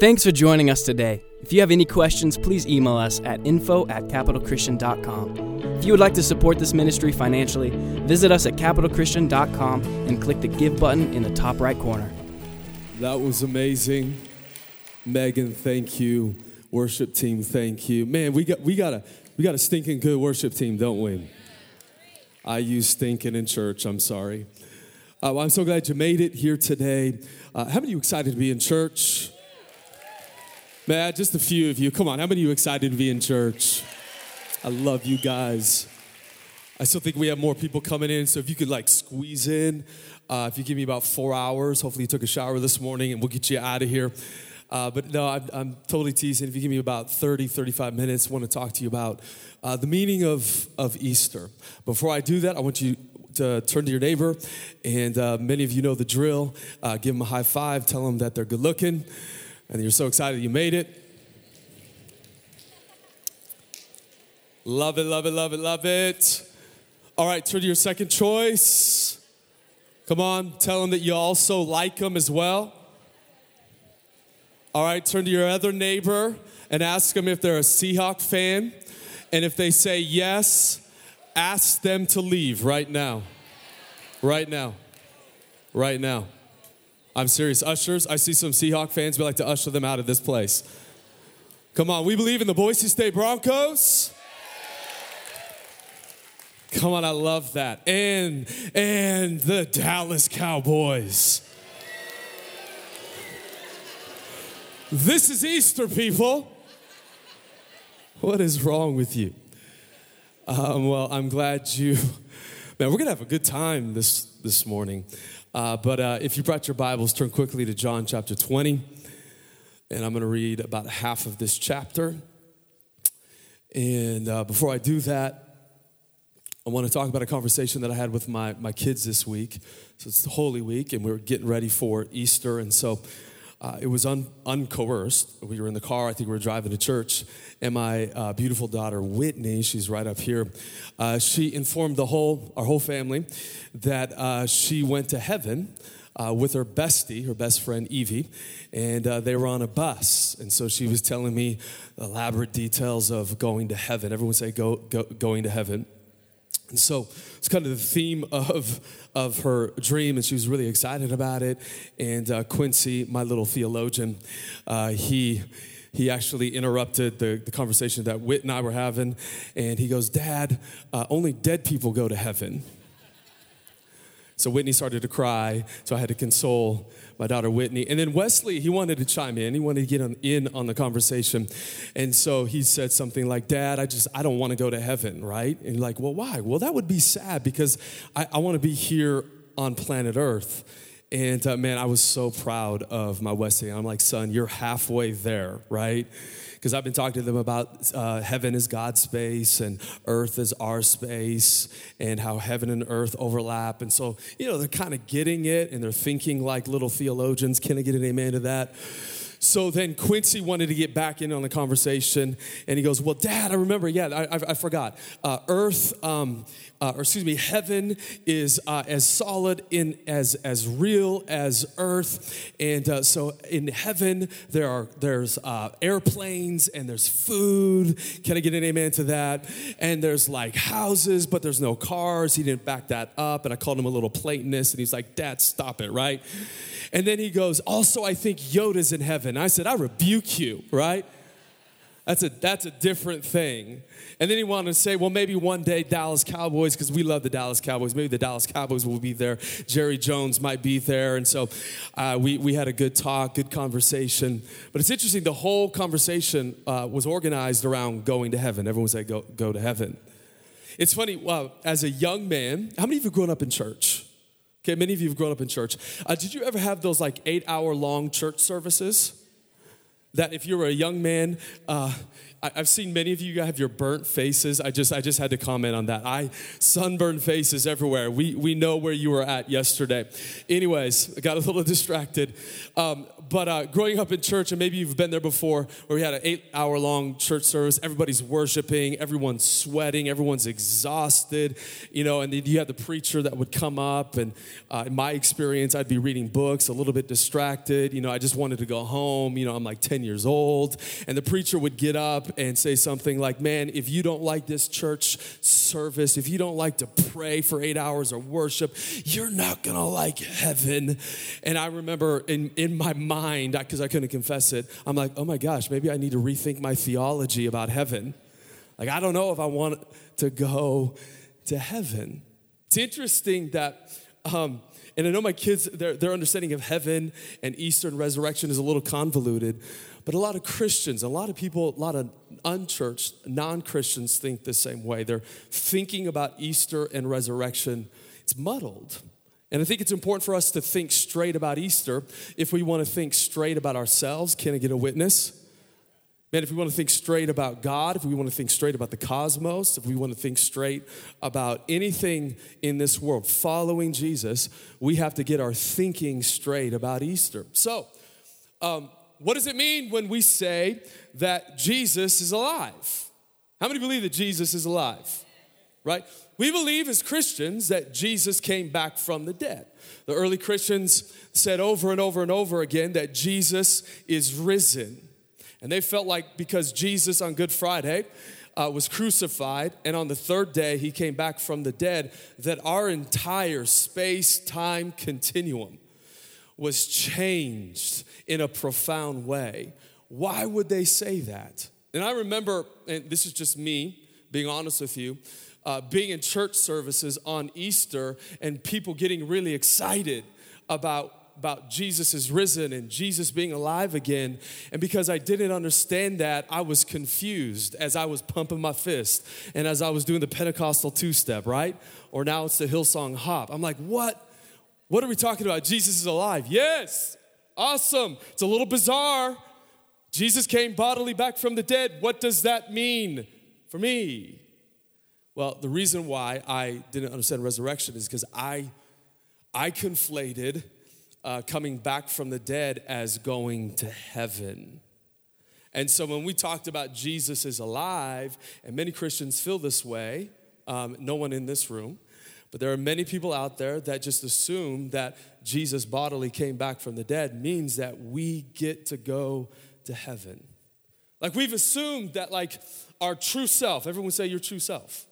Thanks for joining us today. If you have any questions, please email us at info at capitalchristian.com. If you would like to support this ministry financially, visit us at capitalchristian.com and click the Give button in the top right corner. That was amazing. Megan, thank you. Worship team, thank you. Man, we got we got a we got a stinking good worship team, don't we? I use stinking in church. I'm sorry. Uh, well, I'm so glad you made it here today. Uh, how many of you excited to be in church? Man, just a few of you. Come on, how many of you excited to be in church? I love you guys. I still think we have more people coming in, so if you could like squeeze in, uh, if you give me about four hours, hopefully you took a shower this morning and we'll get you out of here. Uh, but no, I'm, I'm, totally teasing. If you give me about 30, 35 minutes, I want to talk to you about uh, the meaning of, of Easter. Before I do that, I want you to turn to your neighbor, and uh, many of you know the drill. Uh, give them a high five, tell them that they're good looking, and you're so excited you made it. Love it, love it, love it, love it. All right, turn to your second choice. Come on, tell them that you also like them as well. All right, turn to your other neighbor and ask them if they're a Seahawk fan. And if they say yes, ask them to leave right now. Right now. Right now. I'm serious. Ushers, I see some Seahawk fans. We like to usher them out of this place. Come on, we believe in the Boise State Broncos. Come on, I love that. And and the Dallas Cowboys. This is Easter, people. What is wrong with you? Um, well, I'm glad you. Man, we're gonna have a good time this this morning. Uh, but uh, if you brought your Bibles, turn quickly to John chapter 20, and I'm gonna read about half of this chapter. And uh, before I do that, I want to talk about a conversation that I had with my, my kids this week. So it's Holy Week, and we are getting ready for Easter. And so uh, it was un, uncoerced. We were in the car, I think we were driving to church, and my uh, beautiful daughter, Whitney, she's right up here, uh, she informed the whole, our whole family that uh, she went to heaven. Uh, with her bestie, her best friend Evie, and uh, they were on a bus. And so she was telling me elaborate details of going to heaven. Everyone say, go, go going to heaven. And so it's kind of the theme of, of her dream, and she was really excited about it. And uh, Quincy, my little theologian, uh, he he actually interrupted the, the conversation that Whit and I were having, and he goes, Dad, uh, only dead people go to heaven. So Whitney started to cry, so I had to console my daughter Whitney. And then Wesley, he wanted to chime in. He wanted to get in on the conversation. And so he said something like, Dad, I just, I don't want to go to heaven, right? And like, well, why? Well, that would be sad because I, I want to be here on planet Earth. And uh, man, I was so proud of my Wesley. I'm like, son, you're halfway there, right? Because I've been talking to them about uh, heaven is God's space and earth is our space and how heaven and earth overlap. And so, you know, they're kind of getting it and they're thinking like little theologians. Can I get an amen to that? So then Quincy wanted to get back in on the conversation, and he goes, "Well, Dad, I remember. Yeah, I, I, I forgot. Uh, Earth, um, uh, or excuse me, heaven is uh, as solid in as as real as Earth, and uh, so in heaven there are there's uh, airplanes and there's food. Can I get an amen to that? And there's like houses, but there's no cars. He didn't back that up, and I called him a little Platonist, and he's like, "Dad, stop it, right?" And then he goes, Also, I think Yoda's in heaven. I said, I rebuke you, right? That's a, that's a different thing. And then he wanted to say, well, maybe one day Dallas Cowboys, because we love the Dallas Cowboys, maybe the Dallas Cowboys will be there. Jerry Jones might be there. And so uh, we, we had a good talk, good conversation. But it's interesting, the whole conversation uh, was organized around going to heaven. Everyone said, go, go to heaven. It's funny, uh, as a young man, how many of you grown up in church? Okay, many of you have grown up in church. Uh, did you ever have those like eight hour long church services? That if you're a young man, uh, I, have seen many of you have your burnt faces. I just, I just had to comment on that. I sunburned faces everywhere. We, we know where you were at yesterday. Anyways, I got a little distracted. Um, but uh, growing up in church, and maybe you've been there before, where we had an eight-hour-long church service. Everybody's worshiping, everyone's sweating, everyone's exhausted, you know. And then you had the preacher that would come up, and uh, in my experience, I'd be reading books, a little bit distracted. You know, I just wanted to go home. You know, I'm like 10 years old, and the preacher would get up and say something like, Man, if you don't like this church service, if you don't like to pray for eight hours or worship, you're not gonna like heaven. And I remember in, in my mind, because I couldn't confess it, I'm like, Oh my gosh, maybe I need to rethink my theology about heaven. Like, I don't know if I want to go to heaven. It's interesting that, um, and I know my kids, their, their understanding of heaven and Easter and resurrection is a little convoluted, but a lot of Christians, a lot of people, a lot of unchurched, non Christians think the same way. They're thinking about Easter and resurrection, it's muddled. And I think it's important for us to think straight about Easter if we want to think straight about ourselves. Can I get a witness? Man, if we want to think straight about God, if we want to think straight about the cosmos, if we want to think straight about anything in this world, following Jesus, we have to get our thinking straight about Easter. So, um, what does it mean when we say that Jesus is alive? How many believe that Jesus is alive? Right? We believe as Christians that Jesus came back from the dead. The early Christians said over and over and over again that Jesus is risen. And they felt like because Jesus on Good Friday uh, was crucified and on the third day he came back from the dead, that our entire space time continuum was changed in a profound way. Why would they say that? And I remember, and this is just me being honest with you, uh, being in church services on Easter and people getting really excited about about Jesus is risen and Jesus being alive again. And because I didn't understand that, I was confused as I was pumping my fist and as I was doing the Pentecostal two step, right? Or now it's the Hillsong hop. I'm like, what? What are we talking about? Jesus is alive. Yes. Awesome. It's a little bizarre. Jesus came bodily back from the dead. What does that mean for me? Well, the reason why I didn't understand resurrection is because I, I conflated uh, coming back from the dead as going to heaven. And so when we talked about Jesus is alive, and many Christians feel this way, um, no one in this room, but there are many people out there that just assume that Jesus bodily came back from the dead means that we get to go to heaven. Like we've assumed that like our true self, everyone say your true self.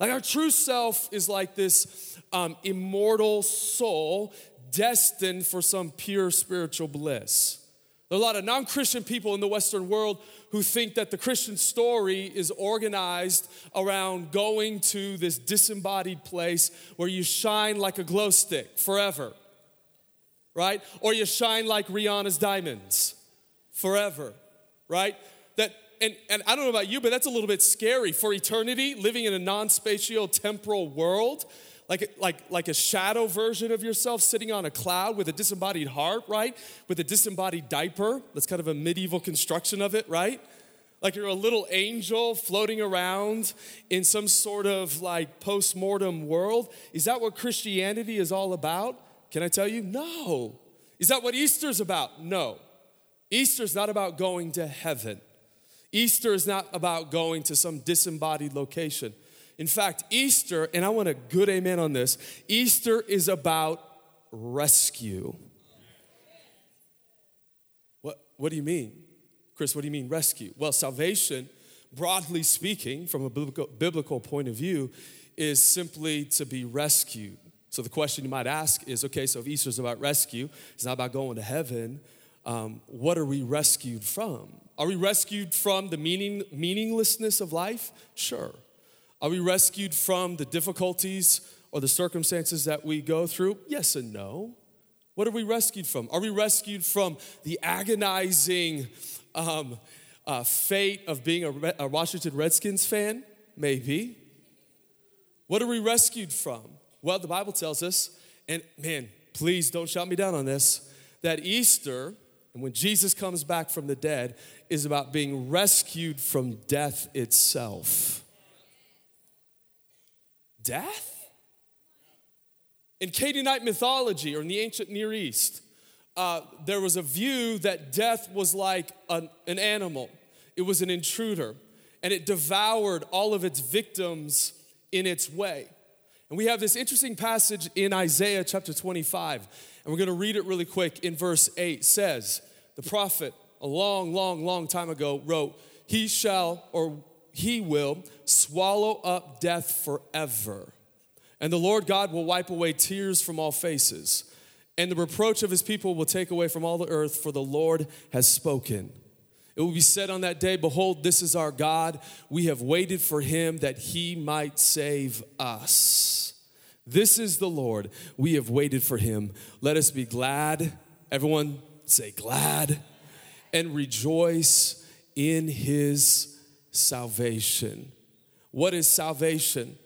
Like our true self is like this um, immortal soul destined for some pure spiritual bliss. There are a lot of non Christian people in the Western world who think that the Christian story is organized around going to this disembodied place where you shine like a glow stick forever, right? Or you shine like Rihanna's diamonds forever, right? And, and I don't know about you, but that's a little bit scary for eternity, living in a non spatial temporal world like, like, like a shadow version of yourself sitting on a cloud with a disembodied heart, right? With a disembodied diaper. That's kind of a medieval construction of it, right? Like you're a little angel floating around in some sort of like post mortem world. Is that what Christianity is all about? Can I tell you? No. Is that what Easter's about? No. Easter's not about going to heaven. Easter is not about going to some disembodied location. In fact, Easter, and I want a good amen on this Easter is about rescue. What, what do you mean? Chris, what do you mean rescue? Well, salvation, broadly speaking, from a biblical, biblical point of view, is simply to be rescued. So the question you might ask is okay, so if Easter is about rescue, it's not about going to heaven, um, what are we rescued from? Are we rescued from the meaning, meaninglessness of life? Sure. Are we rescued from the difficulties or the circumstances that we go through? Yes and no. What are we rescued from? Are we rescued from the agonizing um, uh, fate of being a, a Washington Redskins fan? Maybe. What are we rescued from? Well, the Bible tells us, and man, please don't shout me down on this, that Easter and when Jesus comes back from the dead, is about being rescued from death itself. Death? In Canaanite mythology or in the ancient Near East, uh, there was a view that death was like an, an animal, it was an intruder, and it devoured all of its victims in its way. And we have this interesting passage in Isaiah chapter 25, and we're gonna read it really quick. In verse 8 says, The prophet, a long, long, long time ago, wrote, He shall, or he will, swallow up death forever. And the Lord God will wipe away tears from all faces, and the reproach of his people will take away from all the earth, for the Lord has spoken. It will be said on that day, Behold, this is our God. We have waited for him that he might save us. This is the Lord. We have waited for him. Let us be glad. Everyone say, glad and rejoice in his salvation. What is salvation?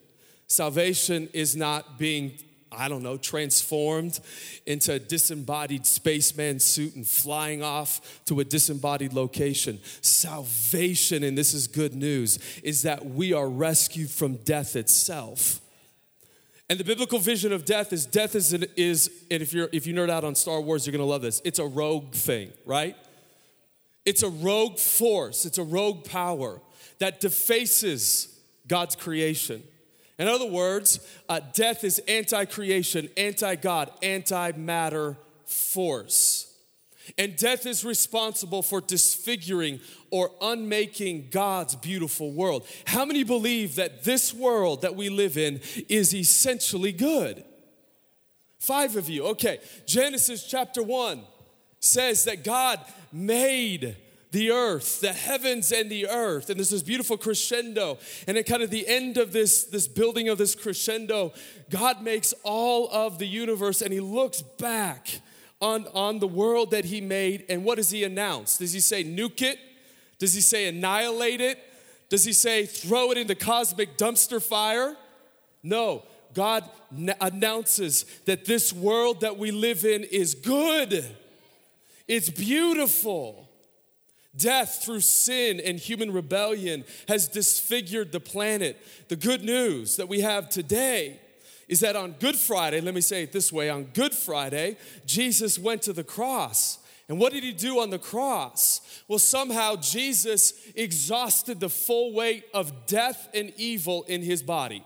Salvation is not being, I don't know, transformed into a disembodied spaceman suit and flying off to a disembodied location. Salvation, and this is good news, is that we are rescued from death itself. And the biblical vision of death is death is, is and if, you're, if you nerd out on Star Wars, you're gonna love this. It's a rogue thing, right? It's a rogue force, it's a rogue power that defaces God's creation. In other words, uh, death is anti creation, anti God, anti matter force. And death is responsible for disfiguring or unmaking God's beautiful world. How many believe that this world that we live in is essentially good? Five of you. Okay. Genesis chapter 1 says that God made the earth, the heavens and the earth. And there's this beautiful crescendo. And at kind of the end of this, this building of this crescendo, God makes all of the universe and he looks back on, on the world that he made. And what does he announce? Does he say nuke it? Does he say annihilate it? Does he say throw it in the cosmic dumpster fire? No. God announces that this world that we live in is good. It's beautiful. Death through sin and human rebellion has disfigured the planet. The good news that we have today is that on Good Friday, let me say it this way on Good Friday, Jesus went to the cross. And what did he do on the cross? Well, somehow Jesus exhausted the full weight of death and evil in his body.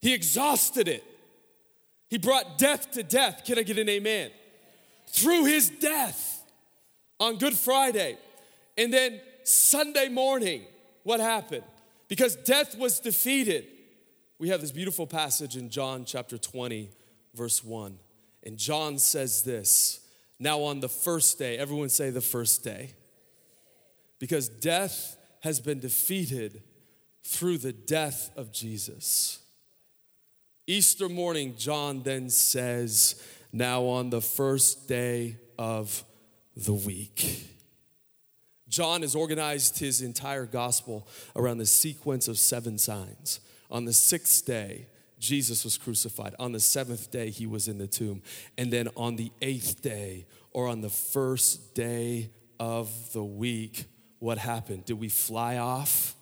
He exhausted it. He brought death to death. Can I get an amen? Through his death on Good Friday. And then Sunday morning, what happened? Because death was defeated. We have this beautiful passage in John chapter 20, verse 1. And John says this Now, on the first day, everyone say the first day, because death has been defeated through the death of Jesus. Easter morning, John then says, Now, on the first day of the week. John has organized his entire gospel around the sequence of seven signs. On the sixth day, Jesus was crucified. On the seventh day, he was in the tomb. And then on the eighth day, or on the first day of the week, what happened? Did we fly off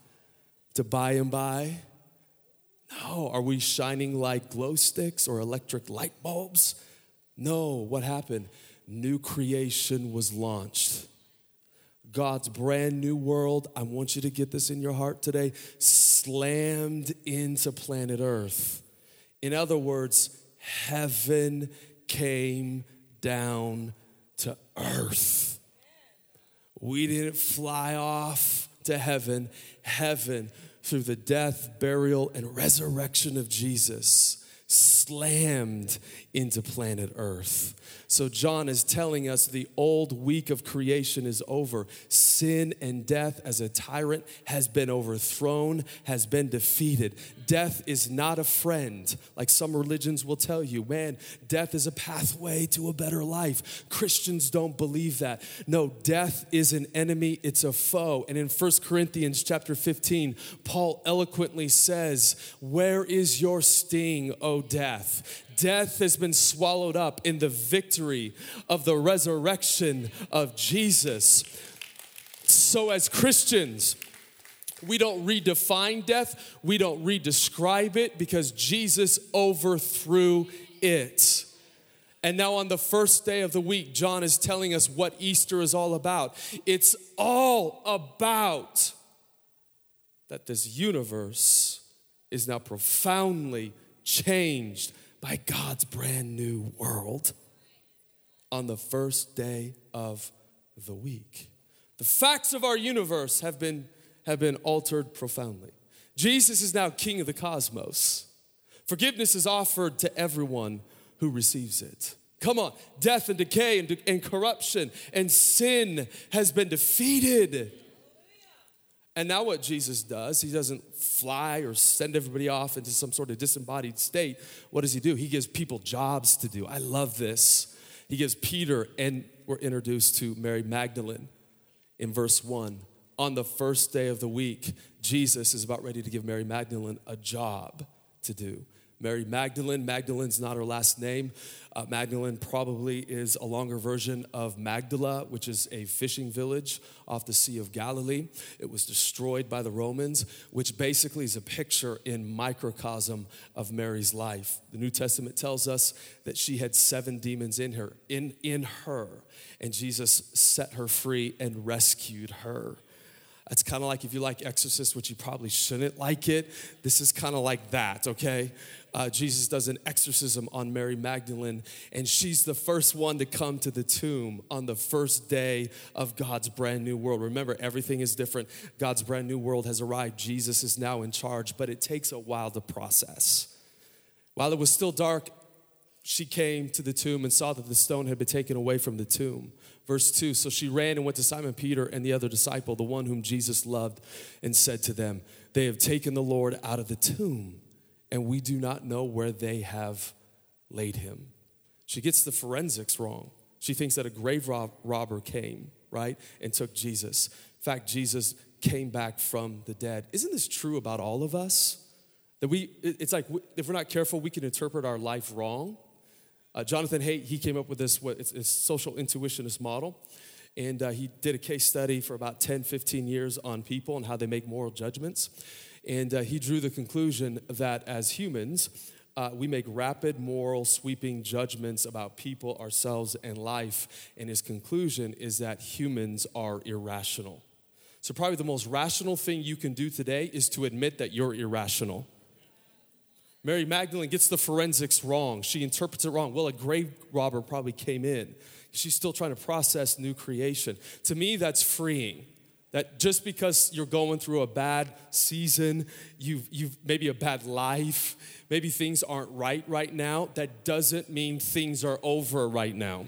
to by and by? No. Are we shining like glow sticks or electric light bulbs? No. What happened? new creation was launched. God's brand new world, I want you to get this in your heart today, slammed into planet Earth. In other words, heaven came down to earth. We didn't fly off to heaven. Heaven, through the death, burial, and resurrection of Jesus, slammed into planet Earth. So, John is telling us the old week of creation is over. Sin and death, as a tyrant, has been overthrown, has been defeated. Death is not a friend, like some religions will tell you. Man, death is a pathway to a better life. Christians don't believe that. No, death is an enemy, it's a foe. And in 1 Corinthians chapter 15, Paul eloquently says, Where is your sting, O death? Death has been swallowed up in the victory of the resurrection of Jesus. So, as Christians, we don't redefine death, we don't redescribe it because Jesus overthrew it. And now, on the first day of the week, John is telling us what Easter is all about. It's all about that this universe is now profoundly changed by God's brand new world on the first day of the week. The facts of our universe have been, have been altered profoundly. Jesus is now king of the cosmos. Forgiveness is offered to everyone who receives it. Come on, death and decay and, and corruption and sin has been defeated. And now, what Jesus does, he doesn't fly or send everybody off into some sort of disembodied state. What does he do? He gives people jobs to do. I love this. He gives Peter, and we're introduced to Mary Magdalene in verse 1. On the first day of the week, Jesus is about ready to give Mary Magdalene a job to do. Mary Magdalene. Magdalene's not her last name. Uh, Magdalene probably is a longer version of Magdala, which is a fishing village off the Sea of Galilee. It was destroyed by the Romans, which basically is a picture in microcosm of Mary's life. The New Testament tells us that she had seven demons in her, in, in her, and Jesus set her free and rescued her. It's kind of like if you like Exorcist, which you probably shouldn't like it. This is kind of like that, okay? uh, Jesus does an exorcism on Mary Magdalene, and she's the first one to come to the tomb on the first day of God's brand new world. Remember, everything is different. God's brand new world has arrived. Jesus is now in charge, but it takes a while to process. While it was still dark, she came to the tomb and saw that the stone had been taken away from the tomb. Verse 2 So she ran and went to Simon Peter and the other disciple, the one whom Jesus loved, and said to them, They have taken the Lord out of the tomb and we do not know where they have laid him. She gets the forensics wrong. She thinks that a grave rob- robber came, right, and took Jesus. In fact, Jesus came back from the dead. Isn't this true about all of us? That we, it's like if we're not careful, we can interpret our life wrong. Uh, Jonathan Haidt, he came up with this, what, it's, it's social intuitionist model. And uh, he did a case study for about 10, 15 years on people and how they make moral judgments. And uh, he drew the conclusion that as humans, uh, we make rapid, moral, sweeping judgments about people, ourselves, and life. And his conclusion is that humans are irrational. So, probably the most rational thing you can do today is to admit that you're irrational. Mary Magdalene gets the forensics wrong. She interprets it wrong. Well, a grave robber probably came in. She's still trying to process new creation. To me, that's freeing. That just because you're going through a bad season, you've, you've maybe a bad life, maybe things aren't right right now, that doesn't mean things are over right now.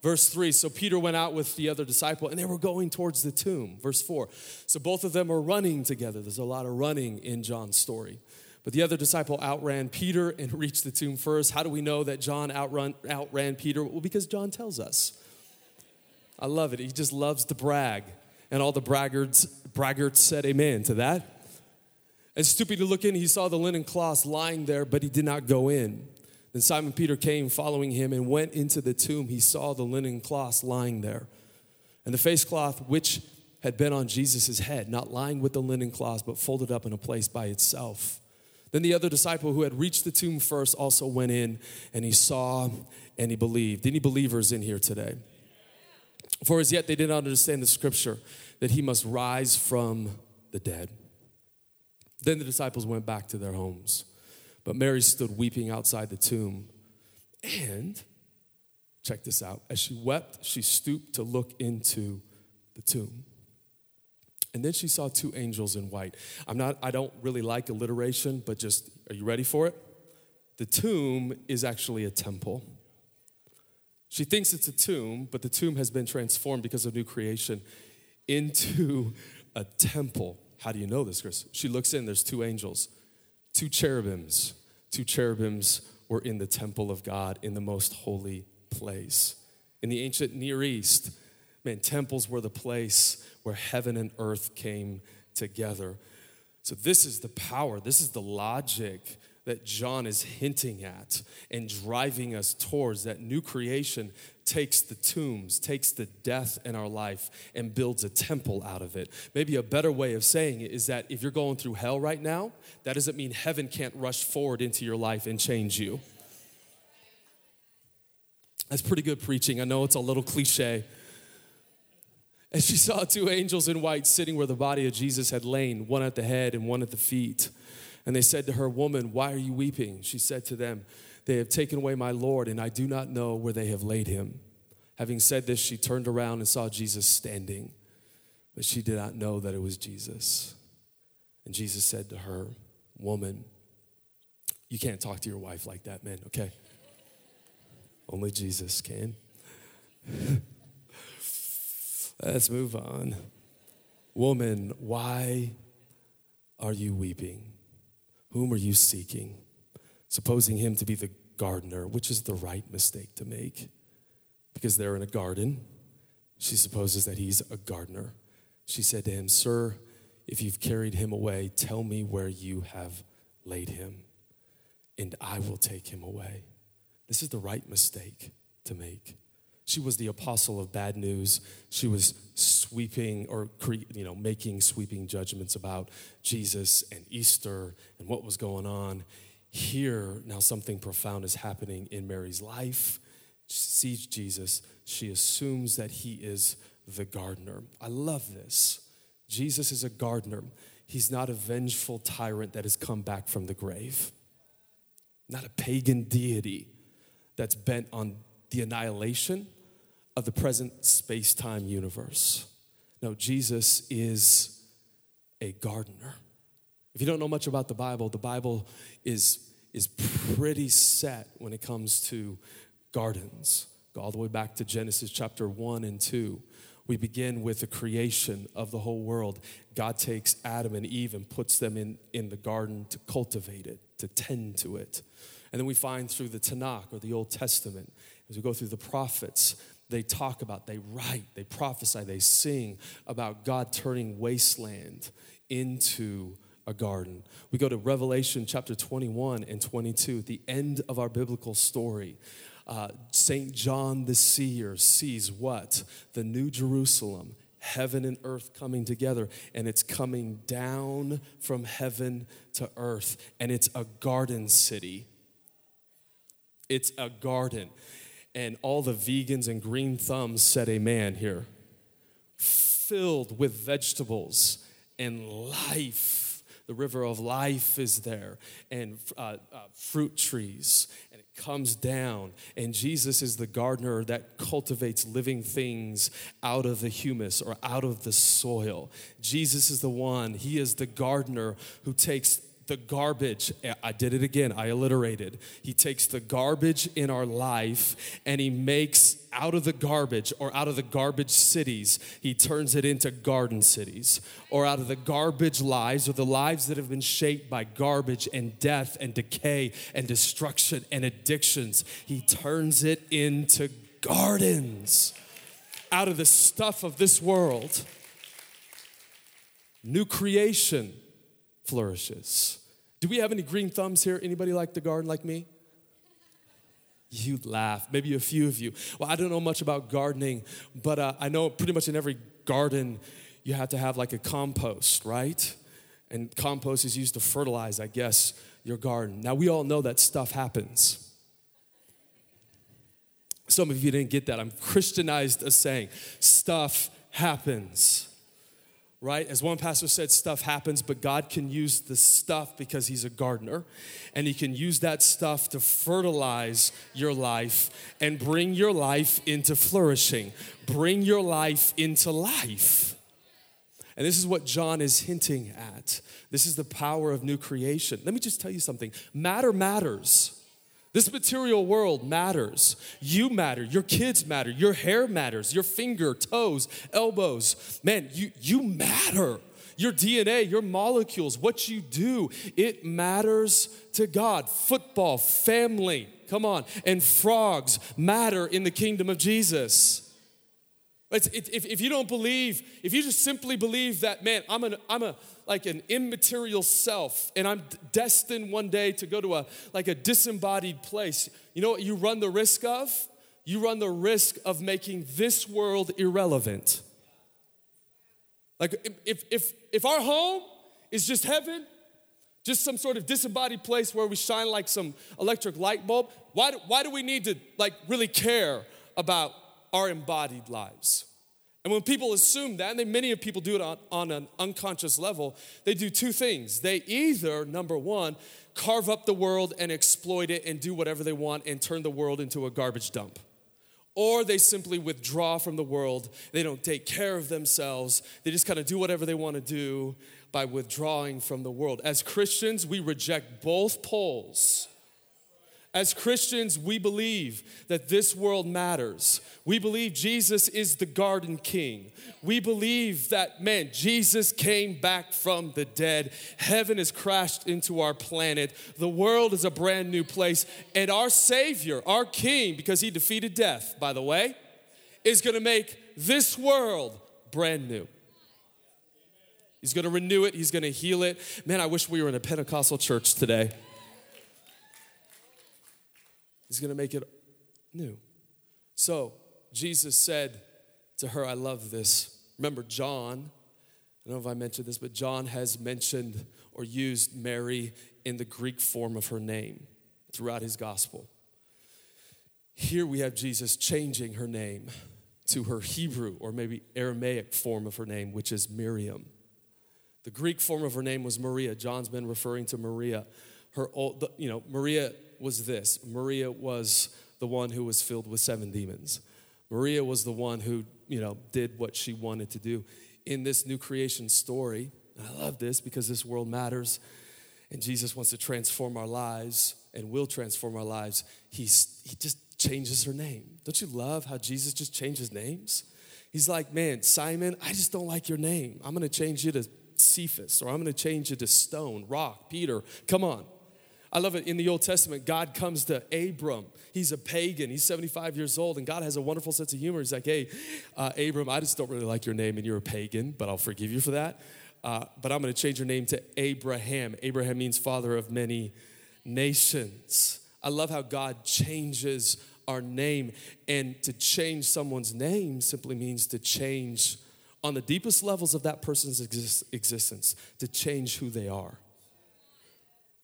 Verse 3 So Peter went out with the other disciple and they were going towards the tomb. Verse 4 So both of them are running together. There's a lot of running in John's story. But the other disciple outran Peter and reached the tomb first. How do we know that John outrun, outran Peter? Well, because John tells us. I love it. He just loves to brag. And all the braggarts, braggarts said amen to that. And stooping to look in, he saw the linen cloths lying there, but he did not go in. Then Simon Peter came following him and went into the tomb. He saw the linen cloths lying there. And the face cloth, which had been on Jesus' head, not lying with the linen cloths, but folded up in a place by itself. Then the other disciple who had reached the tomb first also went in and he saw and he believed. Any believers in here today? For as yet they did not understand the scripture that he must rise from the dead. Then the disciples went back to their homes. But Mary stood weeping outside the tomb. And, check this out, as she wept, she stooped to look into the tomb. And then she saw two angels in white. I'm not, I don't really like alliteration, but just, are you ready for it? The tomb is actually a temple. She thinks it's a tomb, but the tomb has been transformed because of new creation into a temple. How do you know this, Chris? She looks in, there's two angels, two cherubims. Two cherubims were in the temple of God in the most holy place. In the ancient Near East, man, temples were the place where heaven and earth came together. So, this is the power, this is the logic that John is hinting at and driving us towards that new creation takes the tombs, takes the death in our life, and builds a temple out of it. Maybe a better way of saying it is that if you're going through hell right now, that doesn't mean heaven can't rush forward into your life and change you. That's pretty good preaching. I know it's a little cliche. And she saw two angels in white sitting where the body of Jesus had lain, one at the head and one at the feet. And they said to her, Woman, why are you weeping? She said to them, They have taken away my Lord, and I do not know where they have laid him. Having said this, she turned around and saw Jesus standing, but she did not know that it was Jesus. And Jesus said to her, Woman, you can't talk to your wife like that, man, okay? Only Jesus can. Let's move on. Woman, why are you weeping? Whom are you seeking? Supposing him to be the gardener, which is the right mistake to make. Because they're in a garden. She supposes that he's a gardener. She said to him, Sir, if you've carried him away, tell me where you have laid him, and I will take him away. This is the right mistake to make. She was the apostle of bad news. She was sweeping or you know making sweeping judgments about Jesus and Easter and what was going on. Here now something profound is happening in Mary's life. She sees Jesus. She assumes that he is the gardener. I love this. Jesus is a gardener. He's not a vengeful tyrant that has come back from the grave. Not a pagan deity that's bent on the annihilation of the present space time universe. No, Jesus is a gardener. If you don't know much about the Bible, the Bible is, is pretty set when it comes to gardens. Go all the way back to Genesis chapter 1 and 2. We begin with the creation of the whole world. God takes Adam and Eve and puts them in, in the garden to cultivate it, to tend to it. And then we find through the Tanakh or the Old Testament, as we go through the prophets, they talk about, they write, they prophesy, they sing about God turning wasteland into a garden. We go to Revelation chapter 21 and 22, at the end of our biblical story. Uh, St. John the Seer sees what? The New Jerusalem, heaven and earth coming together, and it's coming down from heaven to earth, and it's a garden city. It's a garden. And all the vegans and green thumbs said amen here. Filled with vegetables and life. The river of life is there, and uh, uh, fruit trees, and it comes down. And Jesus is the gardener that cultivates living things out of the humus or out of the soil. Jesus is the one, He is the gardener who takes the garbage. I did it again, I alliterated. He takes the garbage in our life and he makes out of the garbage or out of the garbage cities, he turns it into garden cities. Or out of the garbage lives or the lives that have been shaped by garbage and death and decay and destruction and addictions, he turns it into gardens. Out of the stuff of this world, new creation flourishes. Do we have any green thumbs here? Anybody like the garden like me? You laugh, maybe a few of you. Well, I don't know much about gardening, but uh, I know pretty much in every garden you have to have like a compost, right? And compost is used to fertilize, I guess, your garden. Now, we all know that stuff happens. Some of you didn't get that. I'm Christianized a saying stuff happens right? As one pastor said, stuff happens, but God can use the stuff because He's a gardener. And He can use that stuff to fertilize your life and bring your life into flourishing, bring your life into life. And this is what John is hinting at. This is the power of new creation. Let me just tell you something matter matters. This material world matters. You matter. Your kids matter. Your hair matters. Your finger, toes, elbows. Man, you, you matter. Your DNA, your molecules, what you do, it matters to God. Football, family, come on, and frogs matter in the kingdom of Jesus. It's, if, if you don't believe, if you just simply believe that, man, I'm, an, I'm a, like an immaterial self and I'm destined one day to go to a, like a disembodied place, you know what you run the risk of? You run the risk of making this world irrelevant. Like if, if, if our home is just heaven, just some sort of disembodied place where we shine like some electric light bulb, why do, why do we need to like really care about our embodied lives. And when people assume that, and many of people do it on, on an unconscious level, they do two things. They either, number one, carve up the world and exploit it and do whatever they want and turn the world into a garbage dump. Or they simply withdraw from the world. They don't take care of themselves. They just kind of do whatever they want to do by withdrawing from the world. As Christians, we reject both poles as Christians, we believe that this world matters. We believe Jesus is the garden king. We believe that, man, Jesus came back from the dead. Heaven has crashed into our planet. The world is a brand new place. And our Savior, our King, because He defeated death, by the way, is gonna make this world brand new. He's gonna renew it, He's gonna heal it. Man, I wish we were in a Pentecostal church today. He's going to make it new. So Jesus said to her, I love this. Remember, John, I don't know if I mentioned this, but John has mentioned or used Mary in the Greek form of her name throughout his gospel. Here we have Jesus changing her name to her Hebrew or maybe Aramaic form of her name, which is Miriam. The Greek form of her name was Maria. John's been referring to Maria. Her old, you know, Maria was this Maria was the one who was filled with seven demons. Maria was the one who, you know, did what she wanted to do. In this new creation story, I love this because this world matters and Jesus wants to transform our lives and will transform our lives. He's, he just changes her name. Don't you love how Jesus just changes names? He's like, man, Simon, I just don't like your name. I'm gonna change you to Cephas, or I'm gonna change you to Stone, Rock, Peter. Come on. I love it in the Old Testament, God comes to Abram. He's a pagan, he's 75 years old, and God has a wonderful sense of humor. He's like, hey, uh, Abram, I just don't really like your name, and you're a pagan, but I'll forgive you for that. Uh, but I'm going to change your name to Abraham. Abraham means father of many nations. I love how God changes our name. And to change someone's name simply means to change on the deepest levels of that person's exist- existence, to change who they are.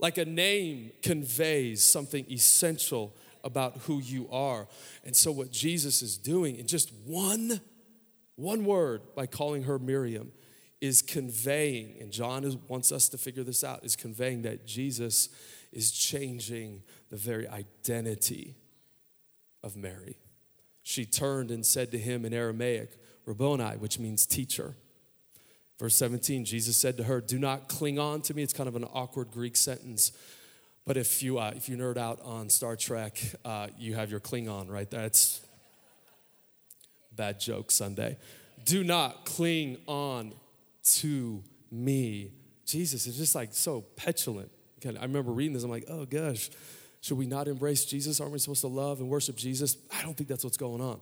Like a name conveys something essential about who you are. And so, what Jesus is doing in just one, one word by calling her Miriam is conveying, and John is, wants us to figure this out, is conveying that Jesus is changing the very identity of Mary. She turned and said to him in Aramaic, Rabboni, which means teacher. Verse 17, Jesus said to her, Do not cling on to me. It's kind of an awkward Greek sentence. But if you, uh, if you nerd out on Star Trek, uh, you have your Klingon right there. It's bad joke Sunday. Do not cling on to me. Jesus is just like so petulant. I remember reading this, I'm like, oh gosh, should we not embrace Jesus? Aren't we supposed to love and worship Jesus? I don't think that's what's going on.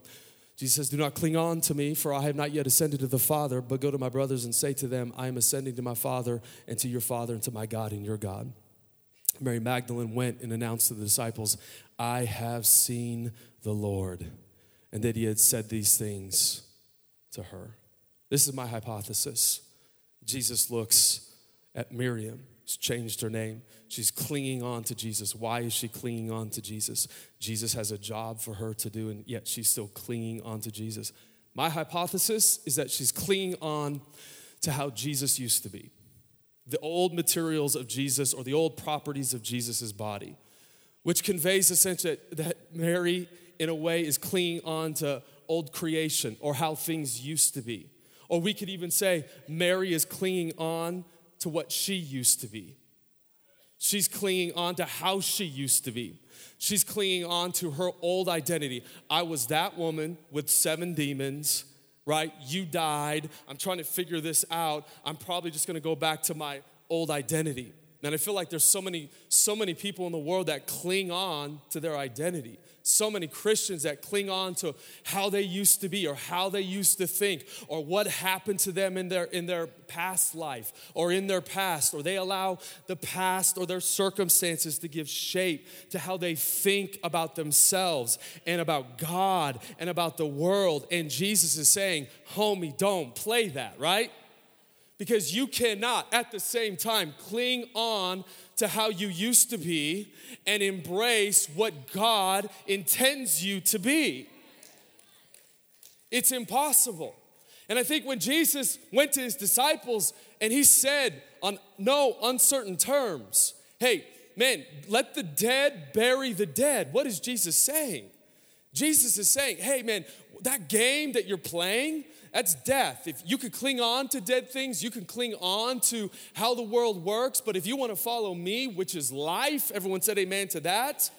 Jesus says, Do not cling on to me, for I have not yet ascended to the Father, but go to my brothers and say to them, I am ascending to my Father and to your Father and to my God and your God. Mary Magdalene went and announced to the disciples, I have seen the Lord, and that he had said these things to her. This is my hypothesis. Jesus looks at Miriam She's changed her name. She's clinging on to Jesus. Why is she clinging on to Jesus? Jesus has a job for her to do, and yet she's still clinging on to Jesus. My hypothesis is that she's clinging on to how Jesus used to be the old materials of Jesus or the old properties of Jesus' body, which conveys a sense that, that Mary, in a way, is clinging on to old creation or how things used to be. Or we could even say Mary is clinging on to what she used to be. She's clinging on to how she used to be. She's clinging on to her old identity. I was that woman with seven demons, right? You died. I'm trying to figure this out. I'm probably just gonna go back to my old identity. And I feel like there's so many, so many people in the world that cling on to their identity. So many Christians that cling on to how they used to be or how they used to think or what happened to them in their in their past life or in their past or they allow the past or their circumstances to give shape to how they think about themselves and about God and about the world. And Jesus is saying, "Homie, don't play that, right?" Because you cannot at the same time cling on to how you used to be and embrace what God intends you to be. It's impossible. And I think when Jesus went to his disciples and he said on no uncertain terms, hey, man, let the dead bury the dead. What is Jesus saying? Jesus is saying, hey, man, that game that you're playing, that's death. If you could cling on to dead things, you can cling on to how the world works. But if you want to follow me, which is life, everyone said amen to that,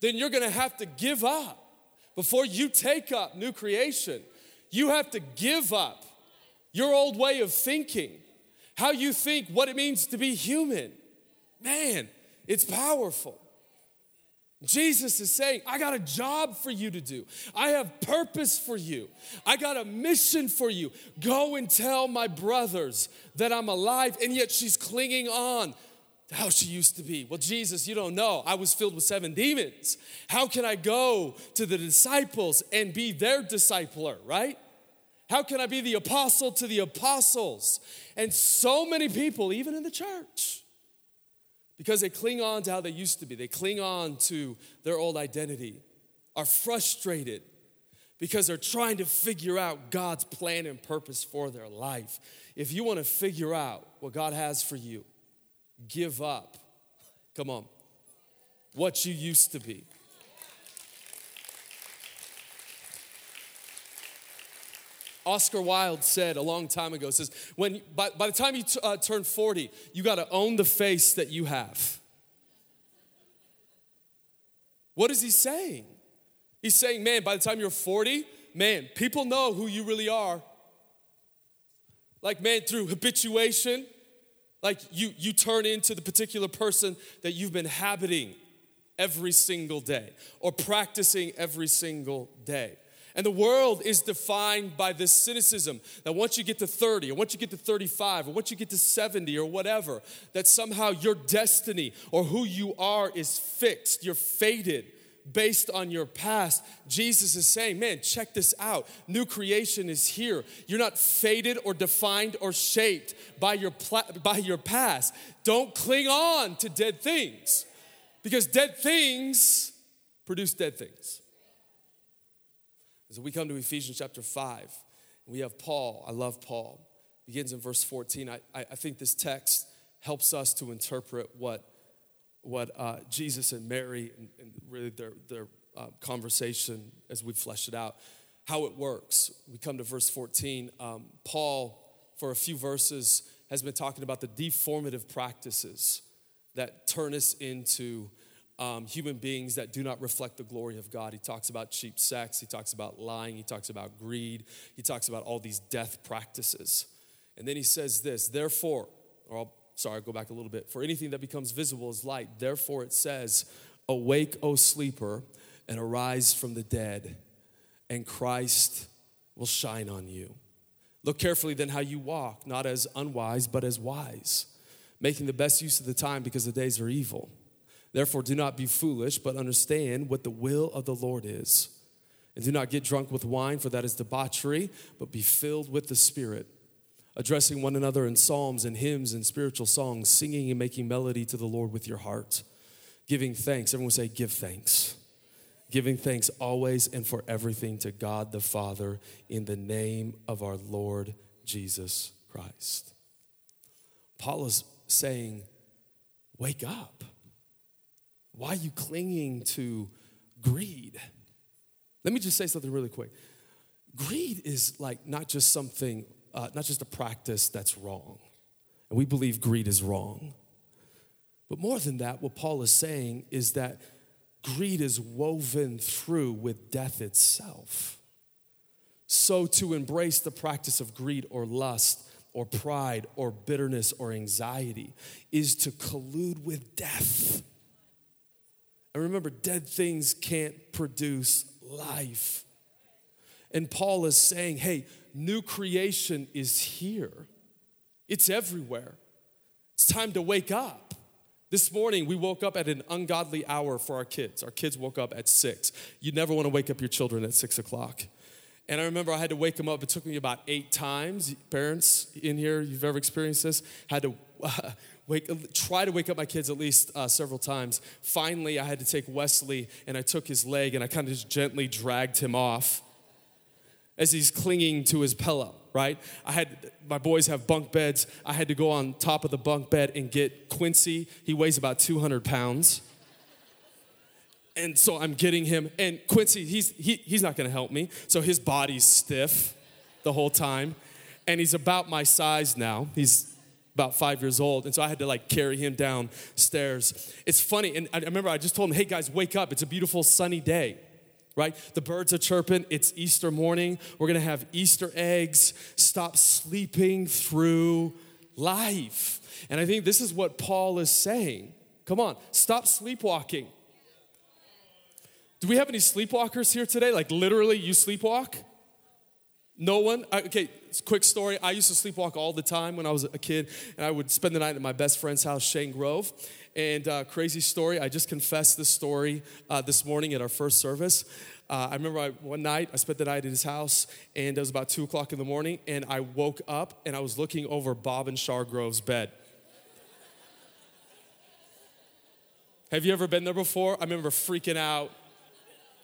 then you're going to have to give up before you take up new creation. You have to give up your old way of thinking, how you think what it means to be human. Man, it's powerful. Jesus is saying, I got a job for you to do. I have purpose for you. I got a mission for you. Go and tell my brothers that I'm alive. And yet she's clinging on to how she used to be. Well, Jesus, you don't know. I was filled with seven demons. How can I go to the disciples and be their discipler, right? How can I be the apostle to the apostles? And so many people, even in the church, because they cling on to how they used to be. They cling on to their old identity, are frustrated because they're trying to figure out God's plan and purpose for their life. If you want to figure out what God has for you, give up. Come on. What you used to be. Oscar Wilde said a long time ago, says, when, by, by the time you t- uh, turn 40, you got to own the face that you have. What is he saying? He's saying, man, by the time you're 40, man, people know who you really are. Like, man, through habituation, like you, you turn into the particular person that you've been habiting every single day or practicing every single day. And the world is defined by this cynicism that once you get to 30, or once you get to 35, or once you get to 70, or whatever, that somehow your destiny or who you are is fixed. You're fated based on your past. Jesus is saying, man, check this out. New creation is here. You're not fated or defined or shaped by your, pla- by your past. Don't cling on to dead things because dead things produce dead things. So we come to Ephesians chapter 5, we have Paul. I love Paul. Begins in verse 14. I, I, I think this text helps us to interpret what, what uh, Jesus and Mary and, and really their, their uh, conversation as we flesh it out, how it works. We come to verse 14. Um, Paul, for a few verses, has been talking about the deformative practices that turn us into um, human beings that do not reflect the glory of God. He talks about cheap sex, he talks about lying, he talks about greed, he talks about all these death practices. And then he says this, therefore, or I'll, sorry, I'll go back a little bit. For anything that becomes visible is light. Therefore, it says, Awake, O sleeper, and arise from the dead, and Christ will shine on you. Look carefully then how you walk, not as unwise, but as wise, making the best use of the time because the days are evil. Therefore, do not be foolish, but understand what the will of the Lord is. And do not get drunk with wine, for that is debauchery, but be filled with the Spirit, addressing one another in psalms and hymns and spiritual songs, singing and making melody to the Lord with your heart, giving thanks. Everyone say, Give thanks. Giving thanks always and for everything to God the Father in the name of our Lord Jesus Christ. Paul is saying, Wake up. Why are you clinging to greed? Let me just say something really quick. Greed is like not just something, uh, not just a practice that's wrong. And we believe greed is wrong. But more than that, what Paul is saying is that greed is woven through with death itself. So to embrace the practice of greed or lust or pride or bitterness or anxiety is to collude with death. And remember, dead things can't produce life. And Paul is saying, hey, new creation is here, it's everywhere. It's time to wake up. This morning, we woke up at an ungodly hour for our kids. Our kids woke up at six. You never want to wake up your children at six o'clock. And I remember I had to wake them up. It took me about eight times. Parents in here, you've ever experienced this? Had to uh, wake, try to wake up my kids at least uh, several times. Finally, I had to take Wesley and I took his leg and I kind of just gently dragged him off as he's clinging to his pillow, right? I had, my boys have bunk beds. I had to go on top of the bunk bed and get Quincy. He weighs about 200 pounds. And so I'm getting him, and Quincy, he's, he, he's not gonna help me. So his body's stiff the whole time. And he's about my size now. He's about five years old. And so I had to like carry him downstairs. It's funny. And I remember I just told him, hey guys, wake up. It's a beautiful sunny day, right? The birds are chirping. It's Easter morning. We're going to have Easter eggs. Stop sleeping through life. And I think this is what Paul is saying. Come on, stop sleepwalking. Do we have any sleepwalkers here today? Like literally, you sleepwalk? No one? Okay, quick story. I used to sleepwalk all the time when I was a kid, and I would spend the night at my best friend's house, Shane Grove. And uh, crazy story, I just confessed this story uh, this morning at our first service. Uh, I remember I, one night I spent the night at his house, and it was about two o'clock in the morning, and I woke up and I was looking over Bob and Char Grove's bed. Have you ever been there before? I remember freaking out.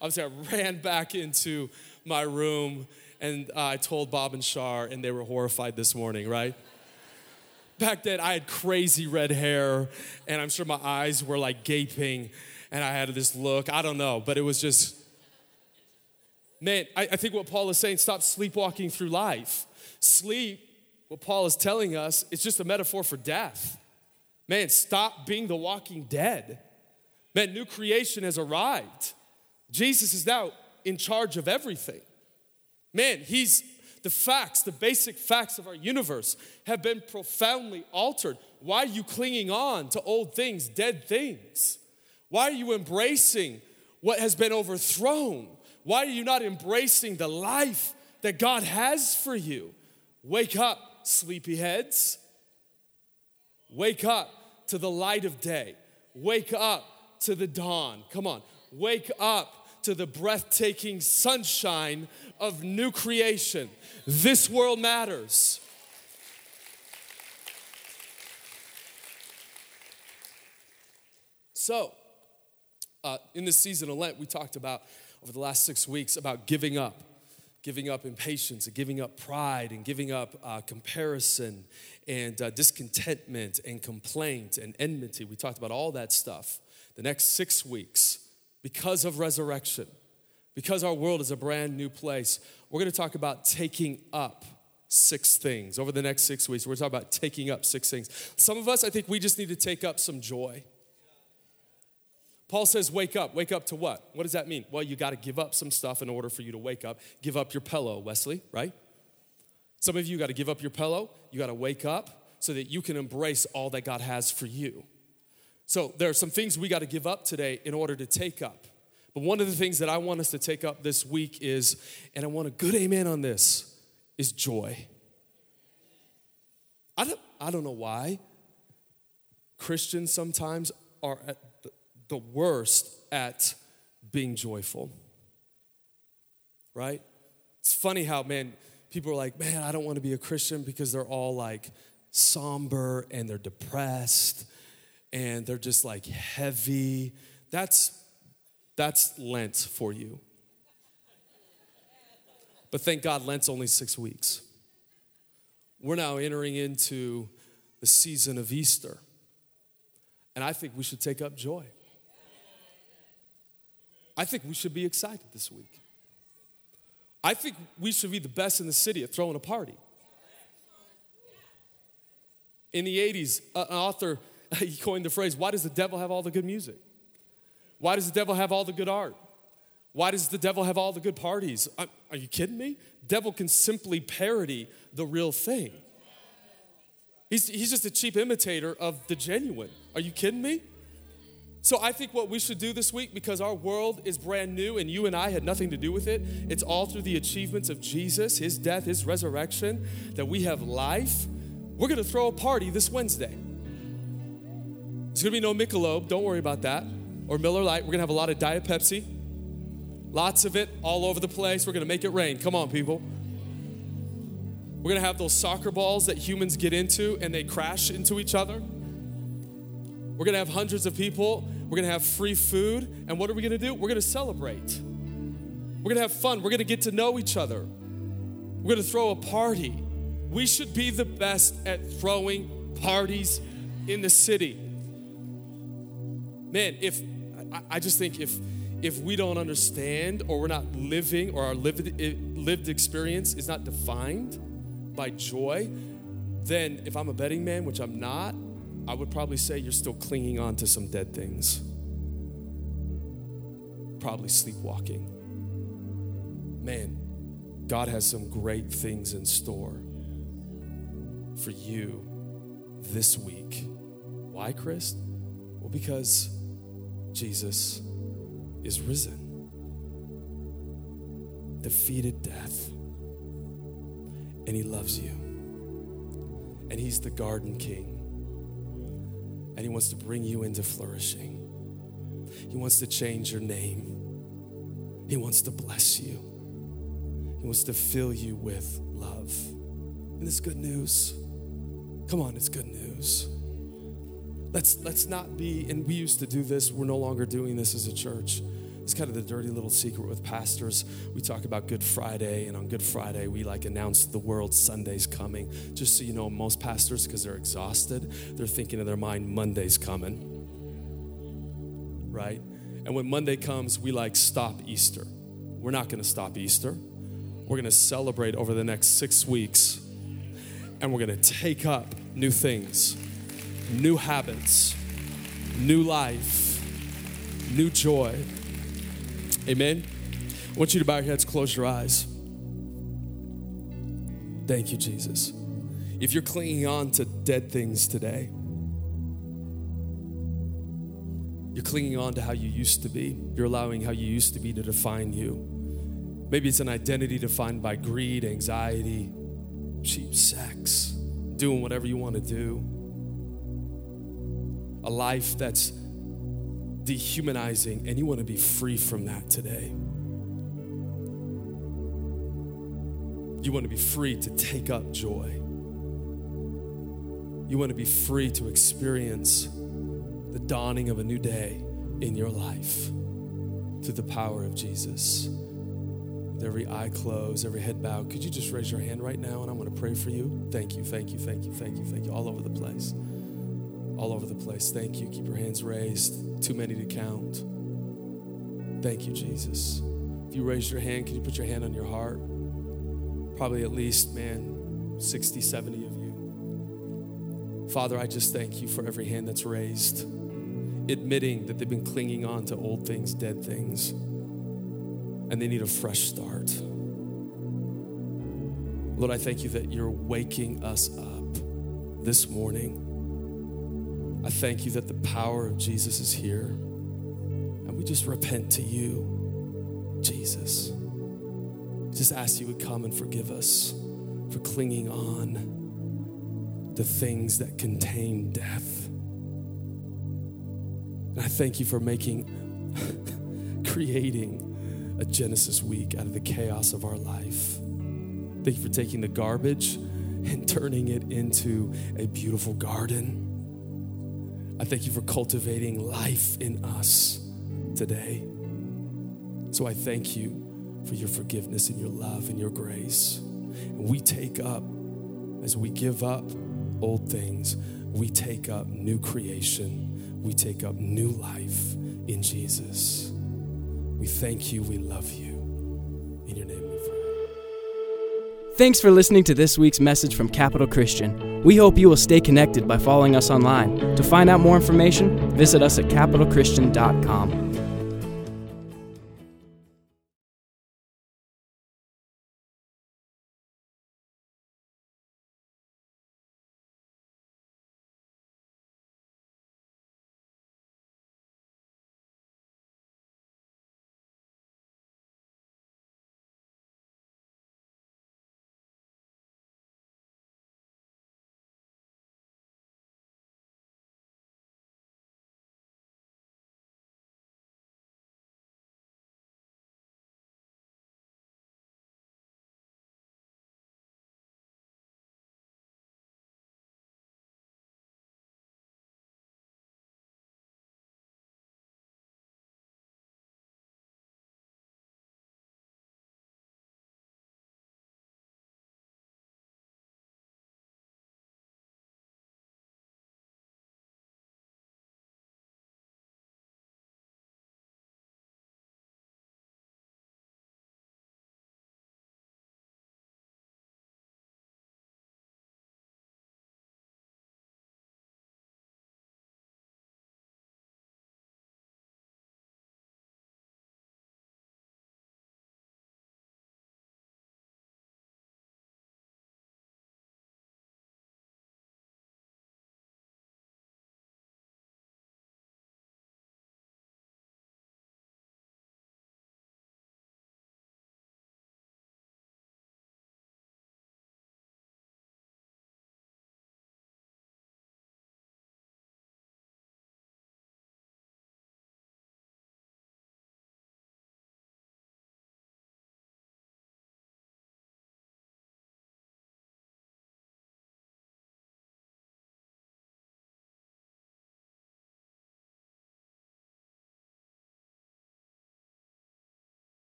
Obviously, I ran back into my room and uh, I told Bob and Char, and they were horrified this morning, right? Back then, I had crazy red hair, and I'm sure my eyes were like gaping, and I had this look. I don't know, but it was just, man, I, I think what Paul is saying stop sleepwalking through life. Sleep, what Paul is telling us, is just a metaphor for death. Man, stop being the walking dead. Man, new creation has arrived. Jesus is now in charge of everything. Man, he's the facts, the basic facts of our universe have been profoundly altered. Why are you clinging on to old things, dead things? Why are you embracing what has been overthrown? Why are you not embracing the life that God has for you? Wake up, sleepyheads. Wake up to the light of day. Wake up to the dawn. Come on. Wake up to the breathtaking sunshine of new creation. This world matters. So, uh, in this season of Lent, we talked about over the last six weeks about giving up, giving up impatience, and giving up pride, and giving up uh, comparison, and uh, discontentment, and complaint, and enmity. We talked about all that stuff. The next six weeks, because of resurrection, because our world is a brand new place, we're going to talk about taking up six things. Over the next six weeks, we're talking about taking up six things. Some of us, I think we just need to take up some joy. Paul says, Wake up. Wake up to what? What does that mean? Well, you got to give up some stuff in order for you to wake up. Give up your pillow, Wesley, right? Some of you got to give up your pillow. You got to wake up so that you can embrace all that God has for you. So there are some things we got to give up today in order to take up. But one of the things that I want us to take up this week is, and I want a good amen on this, is joy. I don't, I don't know why Christians sometimes are at the worst at being joyful. Right? It's funny how, man, people are like, man, I don't want to be a Christian because they're all like somber and they're depressed and they're just like heavy. That's that's Lent for you. But thank God, Lent's only six weeks. We're now entering into the season of Easter. And I think we should take up joy. I think we should be excited this week. I think we should be the best in the city at throwing a party. In the 80s, an author he coined the phrase, Why does the devil have all the good music? Why does the devil have all the good art? Why does the devil have all the good parties? Uh, are you kidding me? Devil can simply parody the real thing. He's, he's just a cheap imitator of the genuine. Are you kidding me? So I think what we should do this week, because our world is brand new and you and I had nothing to do with it, it's all through the achievements of Jesus, his death, his resurrection, that we have life. We're gonna throw a party this Wednesday. There's gonna be no Michelob, don't worry about that, or Miller Lite. We're gonna have a lot of Diet Pepsi, lots of it all over the place. We're gonna make it rain. Come on, people. We're gonna have those soccer balls that humans get into and they crash into each other. We're gonna have hundreds of people. We're gonna have free food. And what are we gonna do? We're gonna celebrate. We're gonna have fun. We're gonna get to know each other. We're gonna throw a party. We should be the best at throwing parties in the city. Man, if I, just think if if we don't understand or we're not living or our lived, lived experience is not defined by joy, then if I'm a betting man, which I'm not, I would probably say you're still clinging on to some dead things. Probably sleepwalking. Man, God has some great things in store for you this week. Why, Chris? Well, because Jesus is risen, defeated death, and He loves you. And He's the garden king and He wants to bring you into flourishing. He wants to change your name. He wants to bless you. He wants to fill you with love. And it's good news. Come on, it's good news. Let's let's not be, and we used to do this, we're no longer doing this as a church. It's kind of the dirty little secret with pastors. We talk about Good Friday, and on Good Friday, we like announce the world Sunday's coming. Just so you know, most pastors, because they're exhausted, they're thinking in their mind, Monday's coming. Right? And when Monday comes, we like stop Easter. We're not going to stop Easter. We're going to celebrate over the next six weeks, and we're going to take up new things, new habits, new life, new joy Amen. I want you to bow your heads, close your eyes. Thank you, Jesus. If you're clinging on to dead things today, you're clinging on to how you used to be, you're allowing how you used to be to define you. Maybe it's an identity defined by greed, anxiety, cheap sex, doing whatever you want to do. A life that's dehumanizing, and you want to be free from that today. You want to be free to take up joy. You want to be free to experience the dawning of a new day in your life through the power of Jesus. With every eye closed, every head bowed, could you just raise your hand right now and I'm going to pray for you? Thank you, thank you, thank you, thank you, thank you, all over the place all over the place. Thank you. Keep your hands raised. Too many to count. Thank you, Jesus. If you raise your hand, can you put your hand on your heart? Probably at least, man, 60, 70 of you. Father, I just thank you for every hand that's raised, admitting that they've been clinging on to old things, dead things, and they need a fresh start. Lord, I thank you that you're waking us up this morning I thank you that the power of Jesus is here. And we just repent to you, Jesus. Just ask you would come and forgive us for clinging on to things that contain death. And I thank you for making, creating a Genesis week out of the chaos of our life. Thank you for taking the garbage and turning it into a beautiful garden I thank you for cultivating life in us today. So I thank you for your forgiveness and your love and your grace. And we take up, as we give up old things, we take up new creation, we take up new life in Jesus. We thank you, we love you. In your name we pray. Thanks for listening to this week's message from Capital Christian. We hope you will stay connected by following us online. To find out more information, visit us at capitalchristian.com.